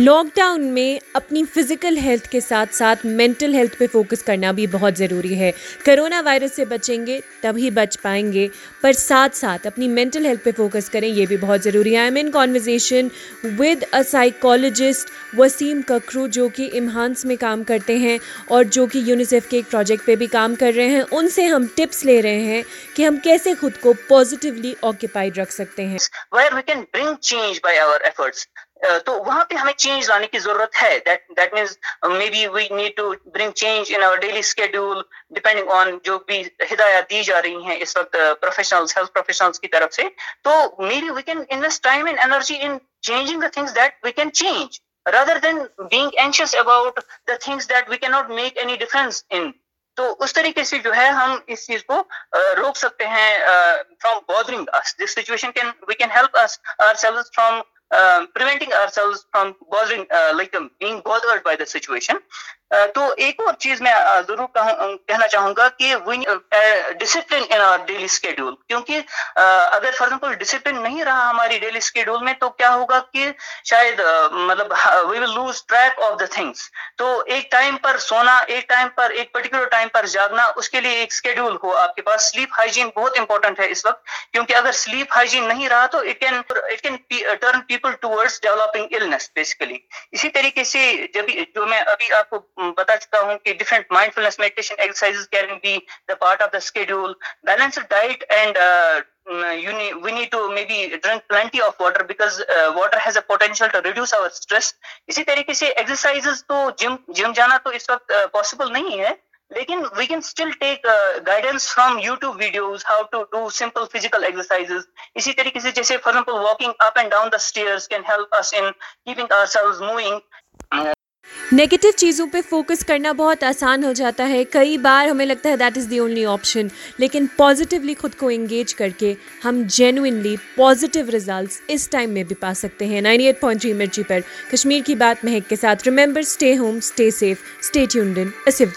Lock down میں اپنی physical health کے ساتھ ساتھ مینٹل ہیلتھ پہ فوکس کرنا بھی بہت ضروری ہے۔ کرونا وائرس سے بچیں گے، تبھی بچ پائیں گے، پر ساتھ ساتھ اپنی مینٹل ہیلتھ پہ فوکس کریں، یہ بھی بہت ضروری ہے۔ I am in conversation with a psychologist Waseem Kakroo جو کہ امہانس میں کام کرتے ہیں اور جو کہ یونیسیف کے ایک پروجیکٹ پہ بھی کام کر رہے ہیں۔ ان سے ہم ٹپس لے رہے ہیں کہ ہم کیسے خود کو پازیٹیولی آکوپائڈ رکھ سکتے ہیں۔ تو وہاں پہ ہمیں چینج لانے کی ضرورت ہے. That means maybe we need to bring change in our daily schedule depending on جو بھی ہدایات دی جا رہی ہیں اس وقت پروفیشنلس ہیلتھ پروفیشنلس کی طرف سے. تو میری we can invest time and energy in changing the things that we can change rather than being anxious about the things that we cannot make any difference in. تو اس طریقے سے جو ہے ہم اس چیز کو روک سکتے ہیں from bothering this situation can we can help ourselves from preventing ourselves from bothering uh, like um, being bothered by the situation تو ایک اور چیز میں ضرور کہنا چاہوں گا کہ discipline in our daily schedule کیونکہ اگر فار ایگزامپل ڈسپلن نہیں رہا ہماری ڈیلی اسکیڈول میں، تو کیا ہوگا کہ شاید مطلب we will lose track of the things تو ایک ٹائم پر سونا، ایک ٹائم پر، ایک پرٹیکولر ٹائم پر جاگنا، اس کے لیے ایک اسکیڈول ہو آپ کے پاس. سلیپ ہائیجین بہت امپورٹنٹ ہے اس وقت، کیونکہ اگر سلیپ ہائیجین نہیں رہا، تو it can it can turn people towards developing illness basically اسی طریقے سے جب جو میں ابھی آپ کو بتا چکا ہوں کہ different mindfulness meditation exercise can be the part of the schedule balanced diet and we need to maybe drink plenty of water because uh, water has a potential to reduce our stress. اسی طریقے سے exercise تو جم جم جانا تو اس وقت uh, possible نہیں ہے لیکن we can still take guidance from YouTube videos how to do simple physical exercise اسی طریقے سے جیسے for example walking up and down the stairs can help us in keeping ourselves moving negative چیزوں پہ focus کرنا بہت آسان ہو جاتا ہے۔ کئی بار ہمیں لگتا ہے that is the only option لیکن پازیٹیولی خود کو انگیج کر کے ہم جینوئنلی پازیٹیو ریزلٹس اس ٹائم میں بھی پا سکتے ہیں۔ نائنٹی ایٹ پوائنٹ جی تھری مرچی پر۔ کشمیر کی بات مہک کے ساتھ۔ Remember stay home stay safe stay tuned اسف